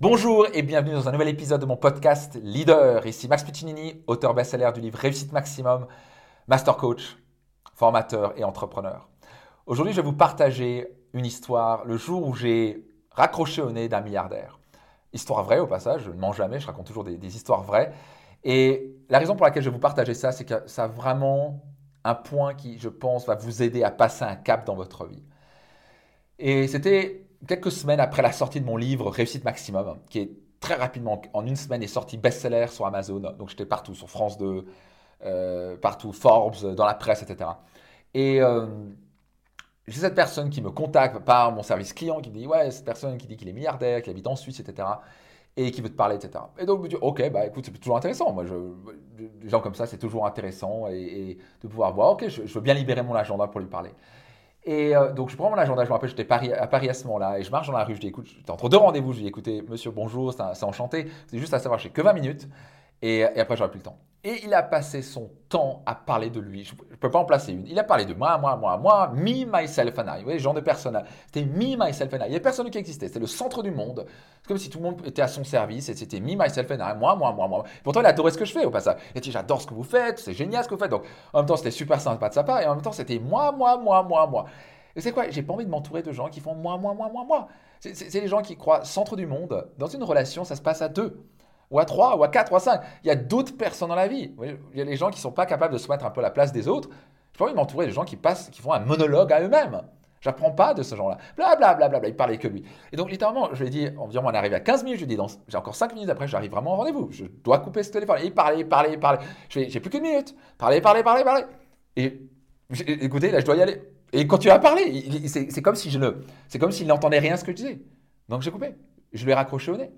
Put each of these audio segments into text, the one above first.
Bonjour et bienvenue dans un nouvel épisode de mon podcast Leader. Ici Max Piccinini, auteur best-seller du livre Réussite Maximum, master coach, formateur et entrepreneur. Aujourd'hui, je vais vous partager une histoire le jour où j'ai raccroché au nez d'un milliardaire. Histoire vraie au passage, je ne mens jamais, je raconte toujours des, des, histoires vraies. Et la raison pour laquelle je vais vous partager ça, c'est que ça a vraiment un point qui, je pense, va vous aider à passer un cap dans votre vie. Et c'était quelques semaines après la sortie de mon livre Réussite Maximum, qui est très rapidement, en une semaine, est sorti best-seller sur Amazon. Donc j'étais partout, sur France 2, euh, partout, Forbes, dans la presse, etc. Et euh, j'ai cette personne qui me contacte par mon service client, qui me dit Ouais, cette personne qui dit qu'il est milliardaire, qu'il habite en Suisse, etc. Et qui veut te parler, etc. Et donc je me dis Ok, bah écoute, c'est toujours intéressant. Moi, des gens comme ça, c'est toujours intéressant et, de pouvoir voir Ok, je veux bien libérer mon agenda pour lui parler. Et euh, donc, je prends mon agenda, je me rappelle, j'étais à Paris à ce moment-là, et je marche dans la rue, je dis, écoute, j'étais entre deux rendez-vous, je dis, écoutez, monsieur, bonjour, c'est enchanté, c'est juste à savoir, j'ai que 20 minutes, et, et après, j'aurai plus le temps. Et il a passé son temps à parler de lui. Je ne peux pas en placer une. Il a parlé de moi, moi, moi, moi, me, myself and I. Vous voyez, genre de personne. C'était me, myself and I. Il n'y avait personne qui existait. C'était le centre du monde. C'est comme si tout le monde était à son service et c'était me, myself and I. Moi, moi, moi, moi. Pourtant, il adorait ce que je fais au passage. Il dit, j'adore ce que vous faites. C'est génial ce que vous faites. Donc, en même temps, c'était super sympa de sa part. Et en même temps, c'était moi, moi, moi, moi, moi. Et c'est quoi J'ai pas envie de m'entourer de gens qui font moi, moi, moi, moi, moi. C'est les gens qui croient centre du monde. Dans une relation, ça se passe à deux, ou à trois, ou à quatre, ou à cinq. Il y a d'autres personnes dans la vie. Il y a les gens qui sont pas capables de se mettre un peu à la place des autres. J'ai pas envie de m'entourer de gens qui passent, qui font un monologue à eux-mêmes. J'apprends pas de ce genre-là. Bla bla bla bla. Il parlait que lui. Et donc littéralement, je lui ai dit, environ on est arrivé à 15 minutes. Je lui ai dit, j'ai encore 5 minutes après, j'arrive vraiment au rendez-vous. Je dois couper ce téléphone. Il parlait, il parlait, il parlait. J'ai plus qu'une minute. Parler, parler, parler, parler. Et écoutez, là, je dois y aller. Et il continue à parler. C'est comme si je ne, c'est comme s'il n'entendait rien ce que je disais. Donc j'ai coupé. Je lui ai raccroché au nez.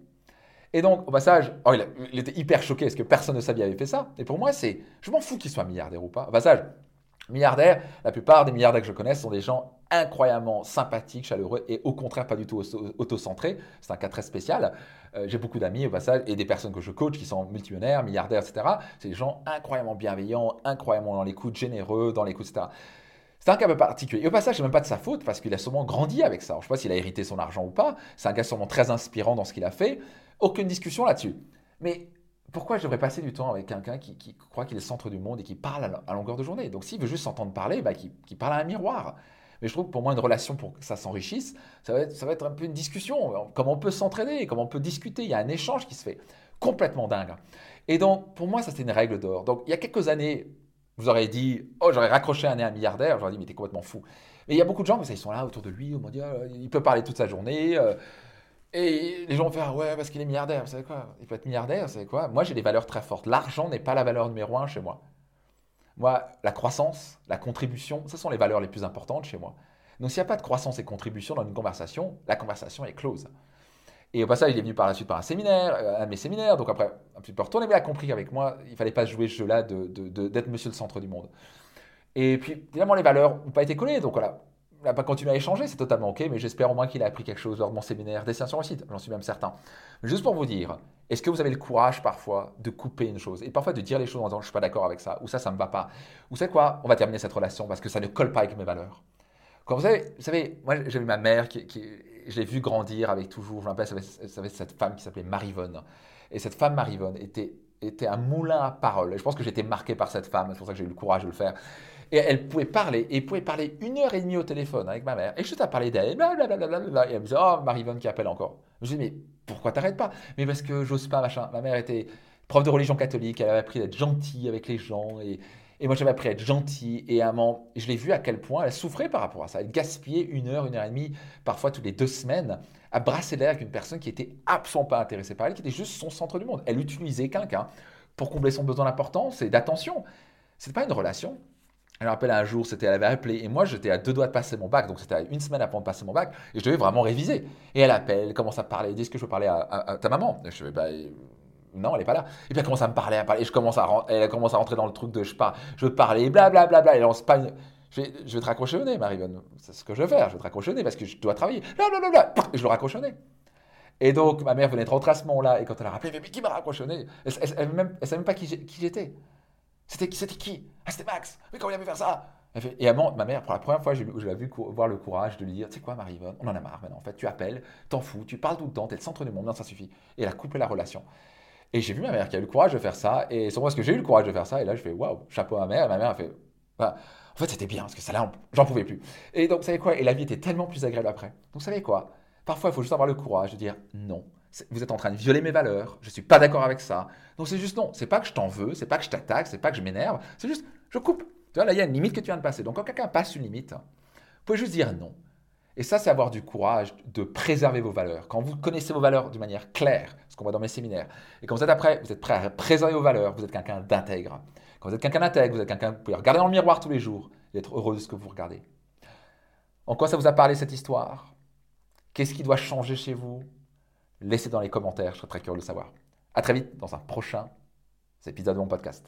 Et donc, au passage, oh, il, était hyper choqué parce que personne ne savait avait fait ça. Et pour moi, c'est, je m'en fous qu'il soit milliardaire ou pas. Au passage, milliardaire, la plupart des milliardaires que je connais sont des gens incroyablement sympathiques, chaleureux et au contraire pas du tout auto-centrés. C'est un cas très spécial. Euh, j'ai beaucoup d'amis au passage et des personnes que je coach qui sont multimillionnaires, milliardaires, etc. C'est des gens incroyablement bienveillants, incroyablement dans l'écoute, généreux, dans l'écoute, etc. C'est un cas un peu particulier. Et au passage, n'est même pas de sa faute parce qu'il a sûrement grandi avec ça. je ne sais pas s'il a hérité son argent ou pas. C'est un gars sûrement très inspirant dans ce qu'il a fait. Aucune discussion là-dessus. Mais pourquoi je devrais passer du temps avec quelqu'un qui, croit qu'il est le centre du monde et qui parle à, longueur de journée? Donc s'il veut juste s'entendre parler, bah, qu'il parle à un miroir. Mais je trouve que pour moi, une relation, pour que ça s'enrichisse, ça, va être, ça un peu une discussion. Comment on peut s'entraider, comment on peut discuter? Il y a un échange qui se fait. Complètement dingue. Et donc, pour moi, ça, c'est une règle d'or. Donc, il y a quelques années, vous aurez dit, oh, j'aurais raccroché un nez à un milliardaire, j'aurais dit, mais t'es complètement fou. Mais il y a beaucoup de gens, ils sont là autour de lui, au mondial, il peut parler toute sa journée. Euh, et les gens vont faire, ouais, parce qu'il est milliardaire, vous savez quoi? Il peut être milliardaire, vous savez quoi? Moi, j'ai des valeurs très fortes. L'argent n'est pas la valeur numéro un chez moi. Moi, la croissance, la contribution, ce sont les valeurs les plus importantes chez moi. Donc, s'il n'y a pas de croissance et contribution dans une conversation, la conversation est close. Et au passage, il est venu par la suite par un séminaire, euh, un de mes séminaires. Donc après, un petit peu retourné, mais il a compris qu'avec moi, il ne fallait pas jouer ce jeu-là d'être de, de, monsieur le centre du monde. Et puis, évidemment, les valeurs n'ont pas été collées. Donc voilà, n'a pas continué à échanger, c'est totalement OK, mais j'espère au moins qu'il a appris quelque chose lors de mon séminaire Dessin sur le site, j'en suis même certain. juste pour vous dire, est-ce que vous avez le courage parfois de couper une chose et parfois de dire les choses en disant je ne suis pas d'accord avec ça, ou ça, ça ne me va pas, ou c'est quoi, on va terminer cette relation parce que ça ne colle pas avec mes valeurs. Quand vous savez, vous savez moi j'avais ma mère qui, je l'ai vu grandir avec toujours, je me rappelle, cette femme qui s'appelait Marivonne. Et cette femme Marivonne était, était un moulin à parole. Et je pense que j'étais marqué par cette femme, c'est pour ça que j'ai eu le courage de le faire. Et elle pouvait parler, et pouvait parler une heure et demie au téléphone avec ma mère. Et je t'ai parlé d'elle, et elle me disait, oh, Marivonne qui appelle encore. Je dis, mais pourquoi t'arrêtes pas? Mais parce que j'ose pas, machin. Ma mère était prof de religion catholique, elle avait appris d'être gentille avec les gens, et et moi, j'avais appris à être gentil. Et à je l'ai vu à quel point elle souffrait par rapport à ça. Elle gaspillait une heure, une heure et demie, parfois toutes les deux semaines, à brasser l'air avec une personne qui était absolument pas intéressée par elle, qui était juste son centre du monde. Elle utilisait quelqu'un pour combler son besoin d'importance et d'attention. Ce pas une relation. Elle me un jour, c'était, elle avait appelé, et moi j'étais à deux doigts de passer mon bac, donc c'était une semaine avant de passer mon bac, et je devais vraiment réviser. Et elle appelle, commence à parler, dit ce que je veux parler à, ta maman? je fais, bah, non, elle n'est pas là. Et puis elle commence à me parler, à parler. Et je commence à, elle commence à rentrer dans le truc de je, parle, je veux parler, blablabla. Bla, bla, elle lance pas je, vais, je vais te raccrocher au nez, Marivonne. C'est ce que je vais faire. Je vais te raccrocher au nez parce que je dois travailler. Blablabla. Je le raccroche au nez. Et donc, ma mère venait de rentrer à ce moment-là. Et quand elle a rappelé, mais qui m'a raccroché au nez Elle ne savait même pas qui j'étais. C'était qui? Ah, c'était Max. Mais comment il a pu faire ça? Et à ma mère, pour la première fois, je l'ai vu voir le courage de lui dire, tu sais quoi, Marie-Yvonne, on en a marre maintenant. En fait, tu appelles, t'en fous, tu parles tout le temps, t'es le centre du monde, non, ça suffit. Et elle a coupé la relation. Et j'ai vu ma mère qui a eu le courage de faire ça. Et c'est moi parce que j'ai eu le courage de faire ça. Et là, je fais, waouh, chapeau à ma mère. Et ma mère a fait, en fait, c'était bien parce que ça là, j'en pouvais plus. Et donc, vous savez quoi Et la vie était tellement plus agréable après. Donc, vous savez quoi Parfois, il faut juste avoir le courage de dire non. Vous êtes en train de violer mes valeurs. Je suis pas d'accord avec ça. Donc, c'est juste non. C'est pas que je t'en veux. C'est pas que je t'attaque. C'est pas que je m'énerve. C'est juste, je coupe. Tu vois, là, il y a une limite que tu viens de passer. Donc, quand quelqu'un passe une limite, vous pouvez juste dire non. Et ça, c'est avoir du courage de préserver vos valeurs. Quand vous connaissez vos valeurs d'une manière claire, ce qu'on voit dans mes séminaires, et quand vous êtes après, vous êtes prêt à préserver vos valeurs, vous êtes quelqu'un d'intègre. Quand vous êtes quelqu'un d'intègre, vous êtes quelqu'un que vous pouvez regarder dans le miroir tous les jours et être heureux de ce que vous regardez. En quoi ça vous a parlé cette histoire? Qu'est-ce qui doit changer chez vous? Laissez dans les commentaires, je serais très curieux de le savoir. À très vite dans un prochain épisode de mon podcast.